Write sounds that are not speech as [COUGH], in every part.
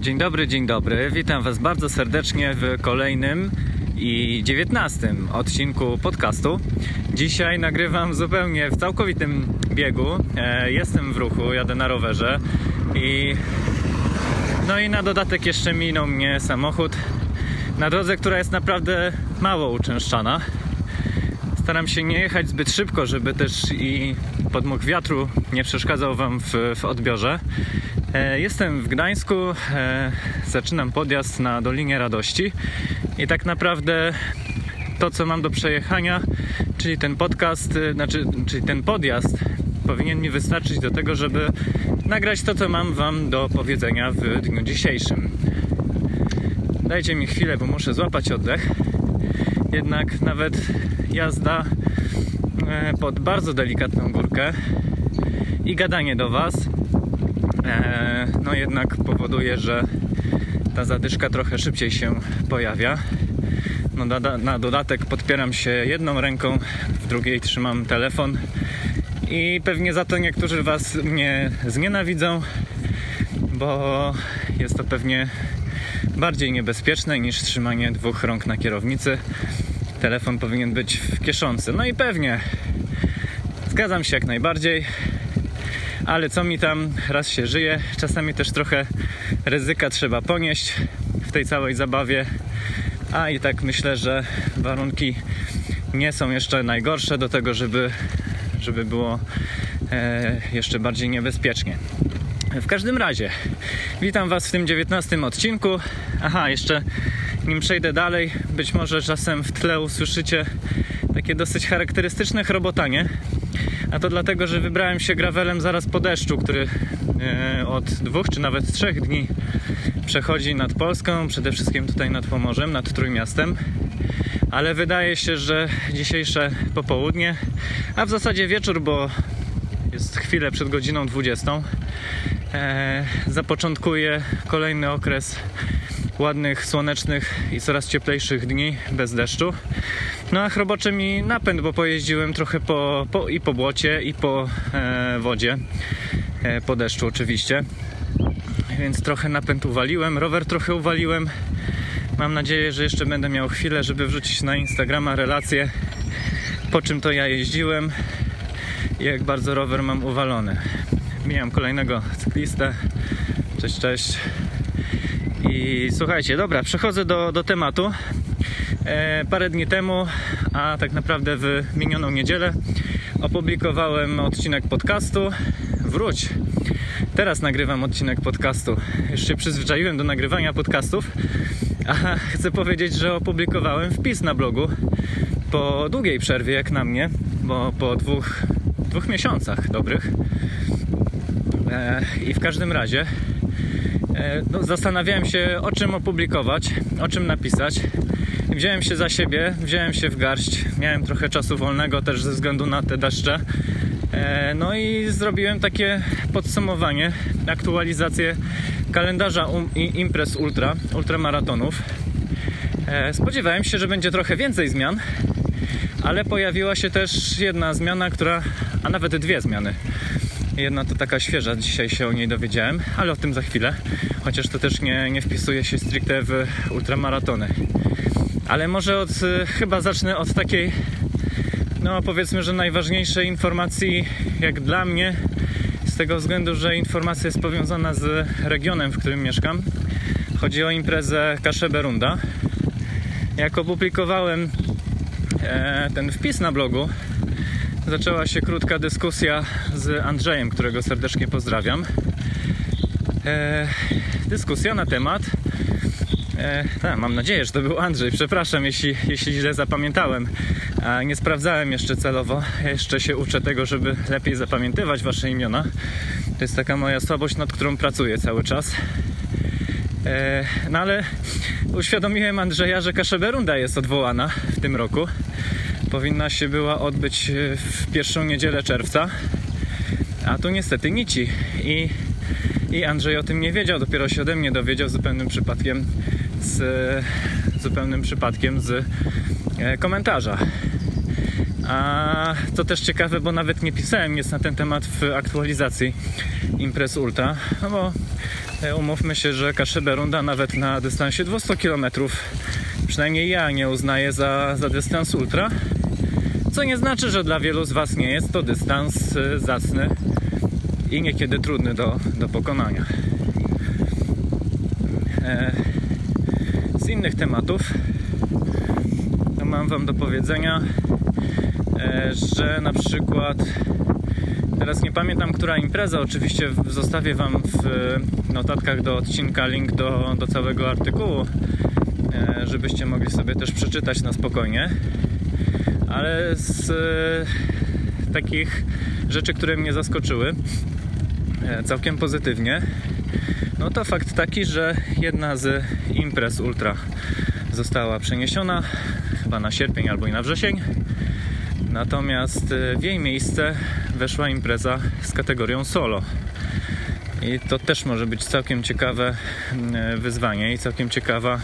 Dzień dobry, dzień dobry. Witam Was bardzo serdecznie w kolejnym i dziewiętnastym odcinku podcastu. Dzisiaj nagrywam zupełnie w całkowitym biegu. E, Jestem w ruchu, jadę na rowerze i no i na dodatek jeszcze minął mnie samochód na drodze, która jest naprawdę mało uczęszczana. Staram się nie jechać zbyt szybko, żeby też i podmuch wiatru nie przeszkadzał Wam w, w odbiorze. E, Jestem w Gdańsku, e, zaczynam podjazd na Dolinie Radości i tak naprawdę to, co mam do przejechania, czyli ten podcast, e, znaczy, czyli ten podjazd, powinien mi wystarczyć do tego, żeby nagrać to, co mam Wam do powiedzenia w dniu dzisiejszym. Dajcie mi chwilę, bo muszę złapać oddech. Jednak nawet jazda pod bardzo delikatną górkę i gadanie do Was, no jednak powoduje, że ta zadyszka trochę szybciej się pojawia. No, na, na dodatek podpieram się jedną ręką, w drugiej trzymam telefon i pewnie za to niektórzy Was mnie znienawidzą, bo jest to pewnie bardziej niebezpieczne niż trzymanie dwóch rąk na kierownicy. Telefon powinien być w kieszonce. No i pewnie zgadzam się jak najbardziej, ale co mi tam raz się żyje, czasami też trochę ryzyka trzeba ponieść w tej całej zabawie. A i tak myślę, że warunki nie są jeszcze najgorsze do tego, żeby, żeby było e, jeszcze bardziej niebezpiecznie. W każdym razie, witam Was w tym 19 odcinku. Aha, jeszcze nim przejdę dalej, być może czasem w tle usłyszycie takie dosyć charakterystyczne chrobotanie. A to dlatego, że wybrałem się gravelem zaraz po deszczu, który e, od dwóch czy nawet trzech dni przechodzi nad Polską, przede wszystkim tutaj nad Pomorzem, nad Trójmiastem. Ale wydaje się, że dzisiejsze popołudnie, a w zasadzie wieczór, bo jest chwilę przed godziną 20, e, zapoczątkuje kolejny okres ładnych, słonecznych i coraz cieplejszych dni bez deszczu. No a chrobocze mi napęd, bo pojeździłem trochę po, po i po błocie, i po e, wodzie, e, po deszczu oczywiście. Więc trochę napęd uwaliłem, rower trochę uwaliłem. Mam nadzieję, że jeszcze będę miał chwilę, żeby wrzucić na Instagrama relację, po czym to ja jeździłem i jak bardzo rower mam uwalony. Mijam kolejnego cyklistę. Cześć, cześć. I słuchajcie, dobra, przechodzę do, do tematu. E, parę dni temu, a tak naprawdę w minioną niedzielę, opublikowałem odcinek podcastu. Wróć! Teraz nagrywam odcinek podcastu. Już się przyzwyczaiłem do nagrywania podcastów, a chcę powiedzieć, że opublikowałem wpis na blogu po długiej przerwie, jak na mnie, bo po dwóch, dwóch miesiącach dobrych. E, I w każdym razie e, no, zastanawiałem się, o czym opublikować, o czym napisać. Wziąłem się za siebie, wziąłem się w garść. Miałem trochę czasu wolnego też ze względu na te deszcze. E, no i zrobiłem takie podsumowanie, aktualizację kalendarza um, imprez ultra, ultramaratonów. Spodziewałem się, że będzie trochę więcej zmian, ale pojawiła się też jedna zmiana, która, a nawet dwie zmiany. Jedna to taka świeża, dzisiaj się o niej dowiedziałem, ale o tym za chwilę. Chociaż to też nie, nie wpisuje się stricte w ultramaratony. Ale może od, chyba zacznę od takiej, no powiedzmy, że najważniejszej informacji, jak dla mnie, z tego względu, że informacja jest powiązana z regionem, w którym mieszkam. Chodzi o imprezę Kaszeberunda. Jak opublikowałem e, ten wpis na blogu, zaczęła się krótka dyskusja z Andrzejem, którego serdecznie pozdrawiam. E, dyskusja na temat. E, ta, mam nadzieję, że to był Andrzej. Przepraszam, jeśli, jeśli źle zapamiętałem. A nie sprawdzałem jeszcze celowo. Jeszcze się uczę tego, żeby lepiej zapamiętywać wasze imiona. To jest taka moja słabość, nad którą pracuję cały czas. E, no ale uświadomiłem Andrzeja, że Kaszeberunda jest odwołana w tym roku powinna się była odbyć e, w pierwszą niedzielę czerwca, a tu niestety nici. I, I Andrzej o tym nie wiedział, dopiero się ode mnie dowiedział zupełnym przypadkiem z zupełnym przypadkiem z e, komentarza. A to też ciekawe, bo nawet nie pisałem nic na ten temat w aktualizacji Imprez Ultra, no bo e, umówmy się, że Kaszebę Runda nawet na dystansie 200 km przynajmniej ja nie uznaję za, za dystans ultra, co nie znaczy, że dla wielu z Was nie jest to dystans e, zacny i niekiedy trudny do, do pokonania. E, innych tematów to mam Wam do powiedzenia, e, że na przykład teraz nie pamiętam, która impreza, oczywiście zostawię Wam w notatkach do odcinka link do, do całego artykułu, e, żebyście mogli sobie też przeczytać na spokojnie. Ale z takich rzeczy, które mnie zaskoczyły całkiem pozytywnie, no to fakt taki, że jedna z imprez ultra została przeniesiona chyba na sierpień albo i na wrzesień. Natomiast e, w jej miejsce weszła impreza z kategorią solo. I to też może być całkiem ciekawe e, wyzwanie i całkiem ciekawa,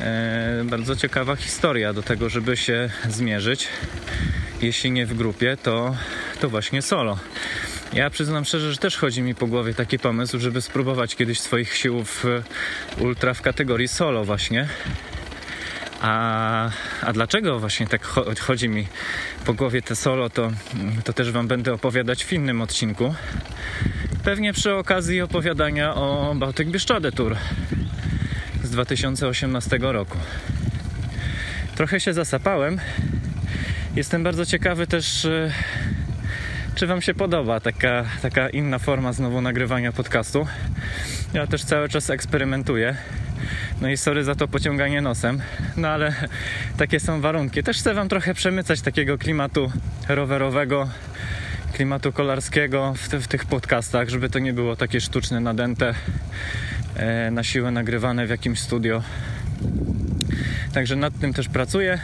e, bardzo ciekawa historia do tego, żeby się zmierzyć. Jeśli nie w grupie, to, to właśnie solo. Ja przyznam szczerze, że też chodzi mi po głowie taki pomysł, żeby spróbować kiedyś swoich sił w ultra w kategorii solo właśnie. A, a dlaczego właśnie tak chodzi mi po głowie te solo, to, to też Wam będę opowiadać w innym odcinku. Pewnie przy okazji opowiadania o Bałtyk Bieszczady Tour z 2018 roku. Trochę się zasapałem. Jestem bardzo ciekawy też czy Wam się podoba taka, taka inna forma znowu nagrywania podcastu. Ja też cały czas eksperymentuję. No i sorry za to pociąganie nosem, no ale [LAUGHS] takie są warunki. Też chcę Wam trochę przemycać takiego klimatu rowerowego, klimatu kolarskiego w, w tych podcastach, żeby to nie było takie sztuczne, nadęte, e, na siłę nagrywane w jakimś studio. Także nad tym też pracuję.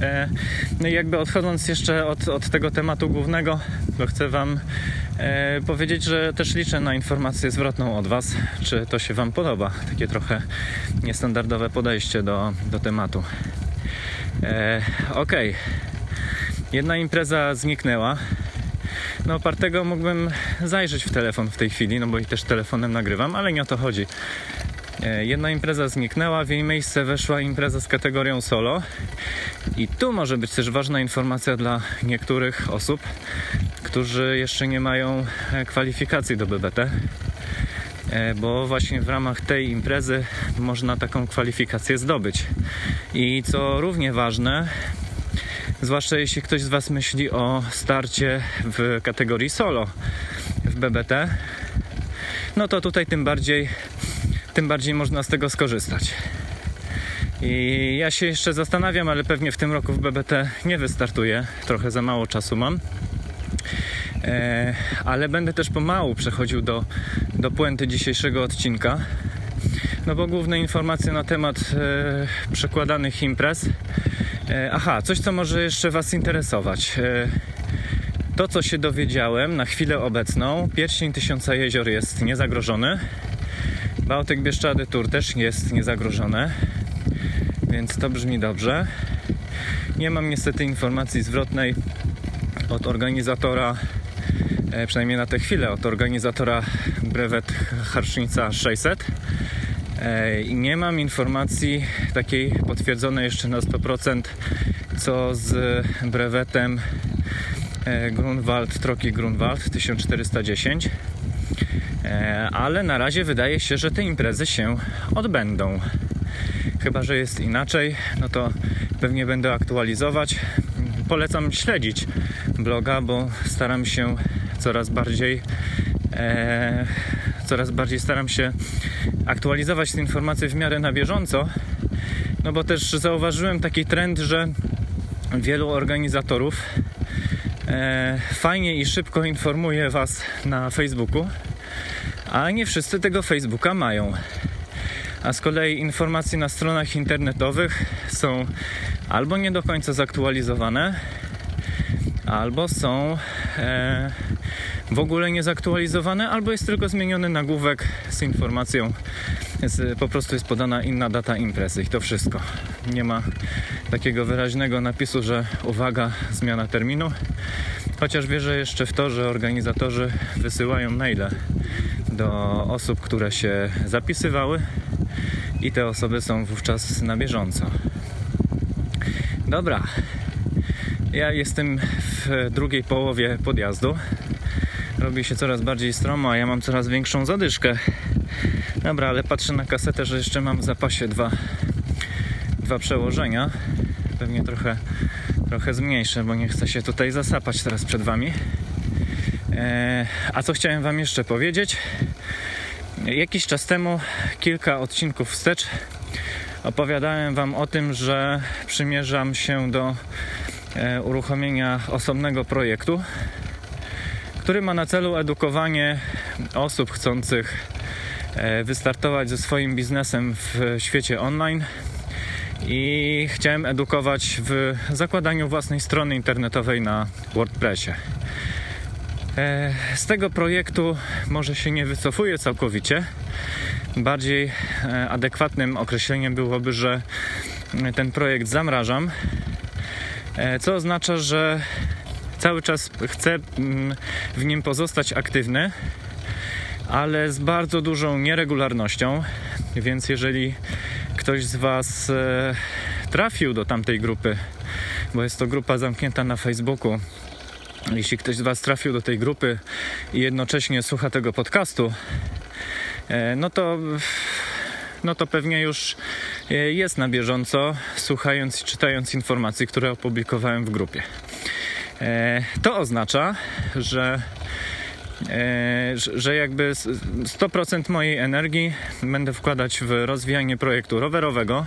E, no i jakby odchodząc jeszcze od, od tego tematu głównego, to chcę Wam e, powiedzieć, że też liczę na informację zwrotną od Was, czy to się Wam podoba. Takie trochę niestandardowe podejście do, do tematu. E, ok. Jedna impreza zniknęła. No opartego mógłbym zajrzeć w telefon w tej chwili, no bo i też telefonem nagrywam, ale nie o to chodzi. E, jedna impreza zniknęła, w jej miejsce weszła impreza z kategorią solo. I tu może być też ważna informacja dla niektórych osób, którzy jeszcze nie mają e, kwalifikacji do BBT, e, bo właśnie w ramach tej imprezy można taką kwalifikację zdobyć. I co równie ważne, zwłaszcza jeśli ktoś z Was myśli o starcie w kategorii solo w BBT, no to tutaj tym bardziej tym bardziej można z tego skorzystać. I ja się jeszcze zastanawiam, ale pewnie w tym roku w BBT nie wystartuję. Trochę za mało czasu mam. E, ale będę też pomału przechodził do, do puenty dzisiejszego odcinka. No bo główne informacje na temat e, przekładanych imprez. E, aha, coś co może jeszcze Was interesować. E, to, co się dowiedziałem na chwilę obecną, pierścień Tysiąca Jezior jest niezagrożony. Bałtyk Bieszczady Tour też jest niezagrożone, więc to brzmi dobrze. Nie mam niestety informacji zwrotnej od organizatora, e, przynajmniej na tę chwilę, od organizatora brewet Harsznica 600. E, I nie mam informacji takiej potwierdzonej jeszcze na 100%, co z brewetem e, Grunwald, Troki Grunwald 1410. E, ale na razie wydaje się, że te imprezy się odbędą. Chyba, że jest inaczej, no to pewnie będę aktualizować. Polecam śledzić bloga, bo staram się coraz bardziej e, coraz bardziej staram się aktualizować te informacje w miarę na bieżąco. No bo też zauważyłem taki trend, że wielu organizatorów e, fajnie i szybko informuje Was na Facebooku, a nie wszyscy tego Facebooka mają. A z kolei informacje na stronach internetowych są albo nie do końca zaktualizowane, albo są e, w ogóle nie zaktualizowane, albo jest tylko zmieniony nagłówek z informacją jest, po prostu jest podana inna data imprezy i to wszystko. Nie ma takiego wyraźnego napisu, że uwaga, zmiana terminu. Chociaż wierzę jeszcze w to, że organizatorzy wysyłają maile do osób, które się zapisywały i te osoby są wówczas na bieżąco. Dobra, ja jestem w drugiej połowie podjazdu. Robi się coraz bardziej stromo, a ja mam coraz większą zadyszkę. Dobra, ale patrzę na kasetę, że jeszcze mam w zapasie dwa, dwa przełożenia. Pewnie trochę, trochę zmniejszę, bo nie chcę się tutaj zasapać teraz przed Wami. E, a co chciałem Wam jeszcze powiedzieć? Jakiś czas temu, kilka odcinków wstecz, opowiadałem Wam o tym, że przymierzam się do e, uruchomienia osobnego projektu, który ma na celu edukowanie osób chcących e, wystartować ze swoim biznesem w świecie online i chciałem edukować w zakładaniu własnej strony internetowej na WordPressie. E, z tego projektu może się nie wycofuję całkowicie. Bardziej e, adekwatnym określeniem byłoby, że ten projekt zamrażam, e, co oznacza, że cały czas chcę mm, w nim pozostać aktywny, ale z bardzo dużą nieregularnością. Więc jeżeli ktoś z Was trafił do tamtej grupy, bo jest to grupa zamknięta na Facebooku, jeśli ktoś z Was trafił do tej grupy i jednocześnie słucha tego podcastu, e, no to, no to pewnie już e, jest na bieżąco, słuchając i czytając informacji, które opublikowałem w grupie. E, to oznacza, że że jakby 100% mojej energii będę wkładać w rozwijanie projektu rowerowego.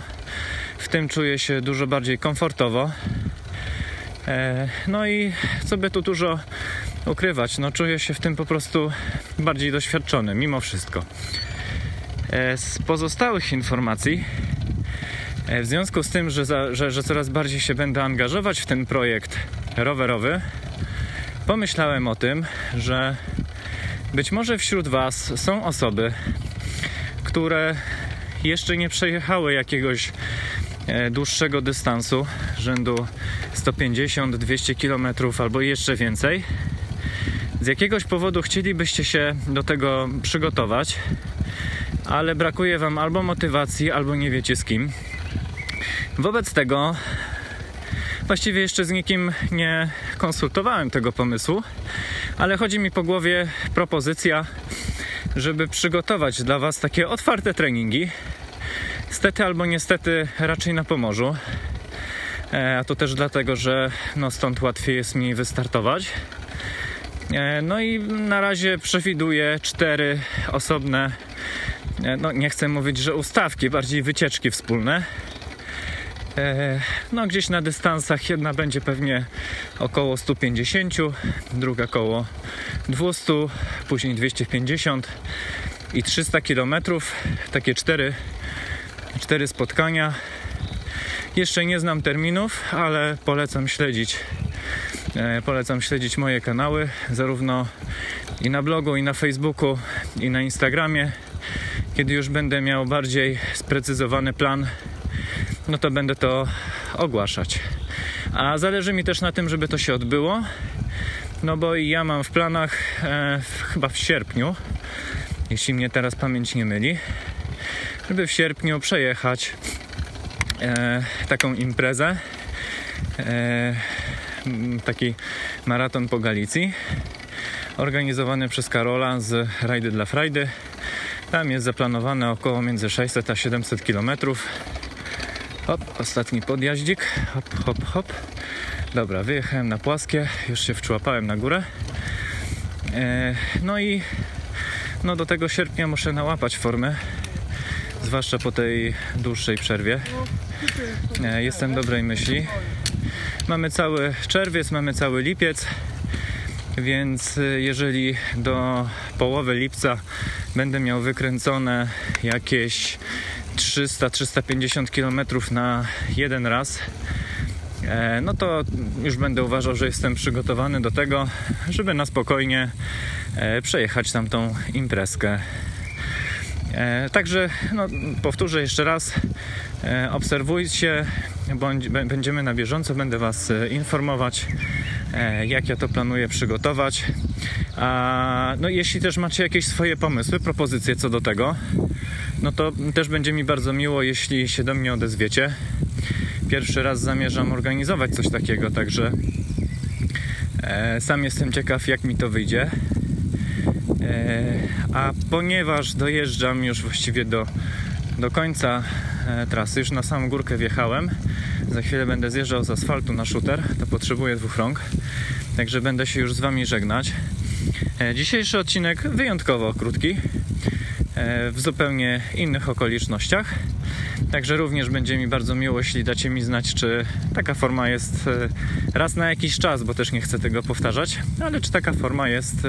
W tym czuję się dużo bardziej komfortowo, no i co by tu dużo ukrywać, no czuję się w tym po prostu bardziej doświadczony, mimo wszystko. E, z pozostałych informacji, e, w związku z tym, że, za, że, że coraz bardziej się będę angażować w ten projekt rowerowy, pomyślałem o tym, że być może wśród Was są osoby, które jeszcze nie przejechały jakiegoś dłuższego dystansu rzędu 150-200 km albo jeszcze więcej. Z jakiegoś powodu chcielibyście się do tego przygotować, ale brakuje Wam albo motywacji, albo nie wiecie z kim. Wobec tego właściwie jeszcze z nikim nie konsultowałem tego pomysłu, ale chodzi mi po głowie propozycja, żeby przygotować dla Was takie otwarte treningi. Stety albo niestety raczej na Pomorzu. E, a to też dlatego, że no stąd łatwiej jest mi wystartować. E, no i na razie przewiduję cztery osobne, e, no nie chcę mówić, że ustawki, bardziej wycieczki wspólne. No gdzieś na dystansach jedna będzie pewnie około 150, druga około 200, później 250 i 300 km. Takie cztery, cztery spotkania jeszcze nie znam terminów, ale polecam śledzić. E, polecam śledzić moje kanały, zarówno i na blogu, i na Facebooku, i na Instagramie. Kiedy już będę miał bardziej sprecyzowany plan, no to będę to ogłaszać. A zależy mi też na tym, żeby to się odbyło, no bo ja mam w planach e, chyba w sierpniu, jeśli mnie teraz pamięć nie myli, żeby w sierpniu przejechać e, taką imprezę. E, taki maraton po Galicji organizowany przez Karola z Rajdy dla Frajdy. Tam jest zaplanowane około między 600 a 700 km. Hop, ostatni podjaździk. Hop, hop, hop. Dobra, wyjechałem na płaskie, już się wczłapałem na górę. E, no i no do tego sierpnia muszę nałapać formę, zwłaszcza po tej dłuższej przerwie. E, jestem dobrej myśli. Mamy cały czerwiec, mamy cały lipiec, więc e, jeżeli do połowy lipca będę miał wykręcone jakieś 300-350 km na jeden raz, e, no to już będę uważał, że jestem przygotowany do tego, żeby na spokojnie przejechać tamtą imprezkę. E, także no, powtórzę jeszcze raz, e, obserwujcie, bądź, będziemy na bieżąco, będę Was e, informować, jak ja to planuję przygotować. A, no, jeśli też macie jakieś swoje pomysły, propozycje co do tego, no to też będzie mi bardzo miło, jeśli się do mnie odezwiecie. Pierwszy raz zamierzam organizować coś takiego, także sam jestem ciekaw, jak mi to wyjdzie. E, a ponieważ dojeżdżam już właściwie do, do końca e, trasy, już na samą górkę wjechałem, za chwilę będę zjeżdżał z asfaltu na shooter, to potrzebuję dwóch rąk, także będę się już z Wami żegnać. E, dzisiejszy odcinek wyjątkowo krótki, w zupełnie innych okolicznościach. Także również będzie mi bardzo miło, jeśli dacie mi znać, czy taka forma jest e, raz na jakiś czas, bo też nie chcę tego powtarzać, ale czy taka forma jest e,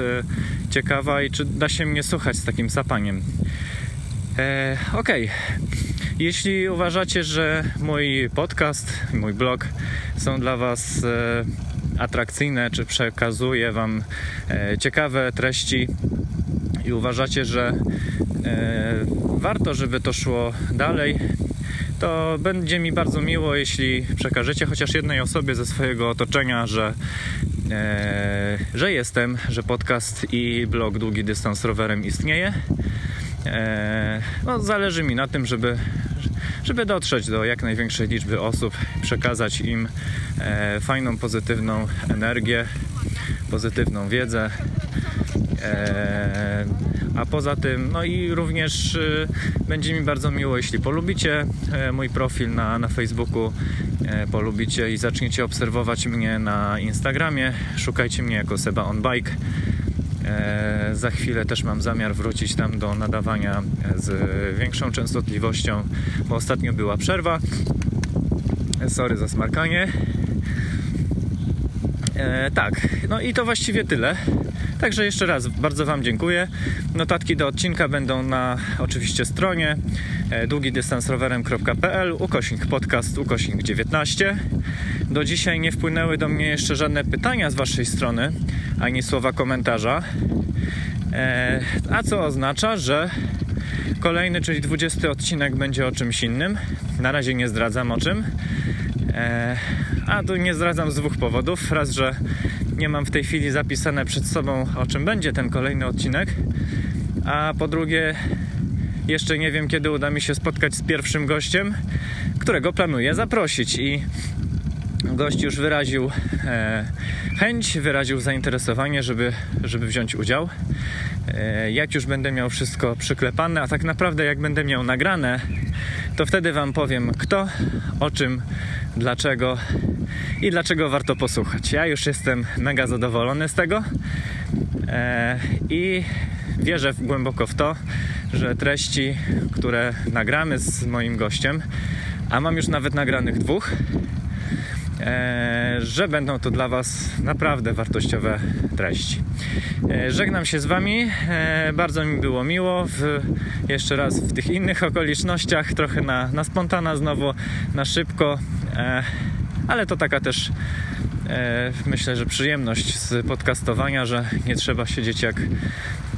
ciekawa i czy da się mnie słuchać z takim sapaniem. E, ok. Jeśli uważacie, że mój podcast, mój blog są dla Was e, atrakcyjne, czy przekazuje Wam ciekawe treści i uważacie, że e, warto, żeby to szło dalej, to będzie mi bardzo miło, jeśli przekażecie chociaż jednej osobie ze swojego otoczenia, że, e, że jestem, że podcast i blog Długi Dystans Rowerem istnieje. E, no, zależy mi na tym, żeby, żeby dotrzeć do jak największej liczby osób, przekazać im e, fajną, pozytywną energię, pozytywną wiedzę. E, a poza tym, no i również y, będzie mi bardzo miło, jeśli polubicie e, mój profil na, na Facebooku, e, polubicie i zaczniecie obserwować mnie na Instagramie. Szukajcie mnie jako Seba on Bike. Za chwilę też mam zamiar wrócić tam do nadawania z większą częstotliwością, bo ostatnio była przerwa. Sorry za smarkanie. E, tak, no i to właściwie tyle. Także jeszcze raz bardzo Wam dziękuję. Notatki do odcinka będą na oczywiście stronie e, długidystansrowerem.pl ukośnik podcast ukośnik 19. Do dzisiaj nie wpłynęły do mnie jeszcze żadne pytania z Waszej strony, ani słowa komentarza. E, a co oznacza, że kolejny, czyli 20 odcinek będzie o czymś innym. Na razie nie zdradzam o czym. E, a tu nie zdradzam z dwóch powodów. Raz, że nie mam w tej chwili zapisane przed sobą, o czym będzie ten kolejny odcinek. A po drugie, jeszcze nie wiem, kiedy uda mi się spotkać z pierwszym gościem, którego planuję zaprosić. I gość już wyraził e, chęć, wyraził zainteresowanie, żeby, żeby wziąć udział. E, jak już będę miał wszystko przyklepane, a tak naprawdę jak będę miał nagrane, to wtedy Wam powiem kto, o czym, dlaczego i dlaczego warto posłuchać. Ja już jestem mega zadowolony z tego e, i wierzę głęboko w to, że treści, które nagramy z moim gościem, a mam już nawet nagranych dwóch, e, że będą to dla Was naprawdę wartościowe treści. E, żegnam się z Wami. Bardzo mi było miło. W, jeszcze raz w tych innych okolicznościach, trochę na, na spontana, znowu na szybko, ale to taka też e, myślę, że przyjemność z podcastowania, że nie trzeba siedzieć jak,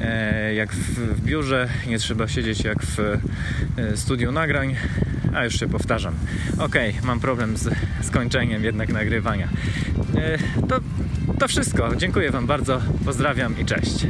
e, jak w, biurze, nie trzeba siedzieć jak w e, studiu nagrań. A już się powtarzam. Ok, mam problem z skończeniem jednak nagrywania. To, to wszystko. Dziękuję Wam bardzo. Pozdrawiam i cześć.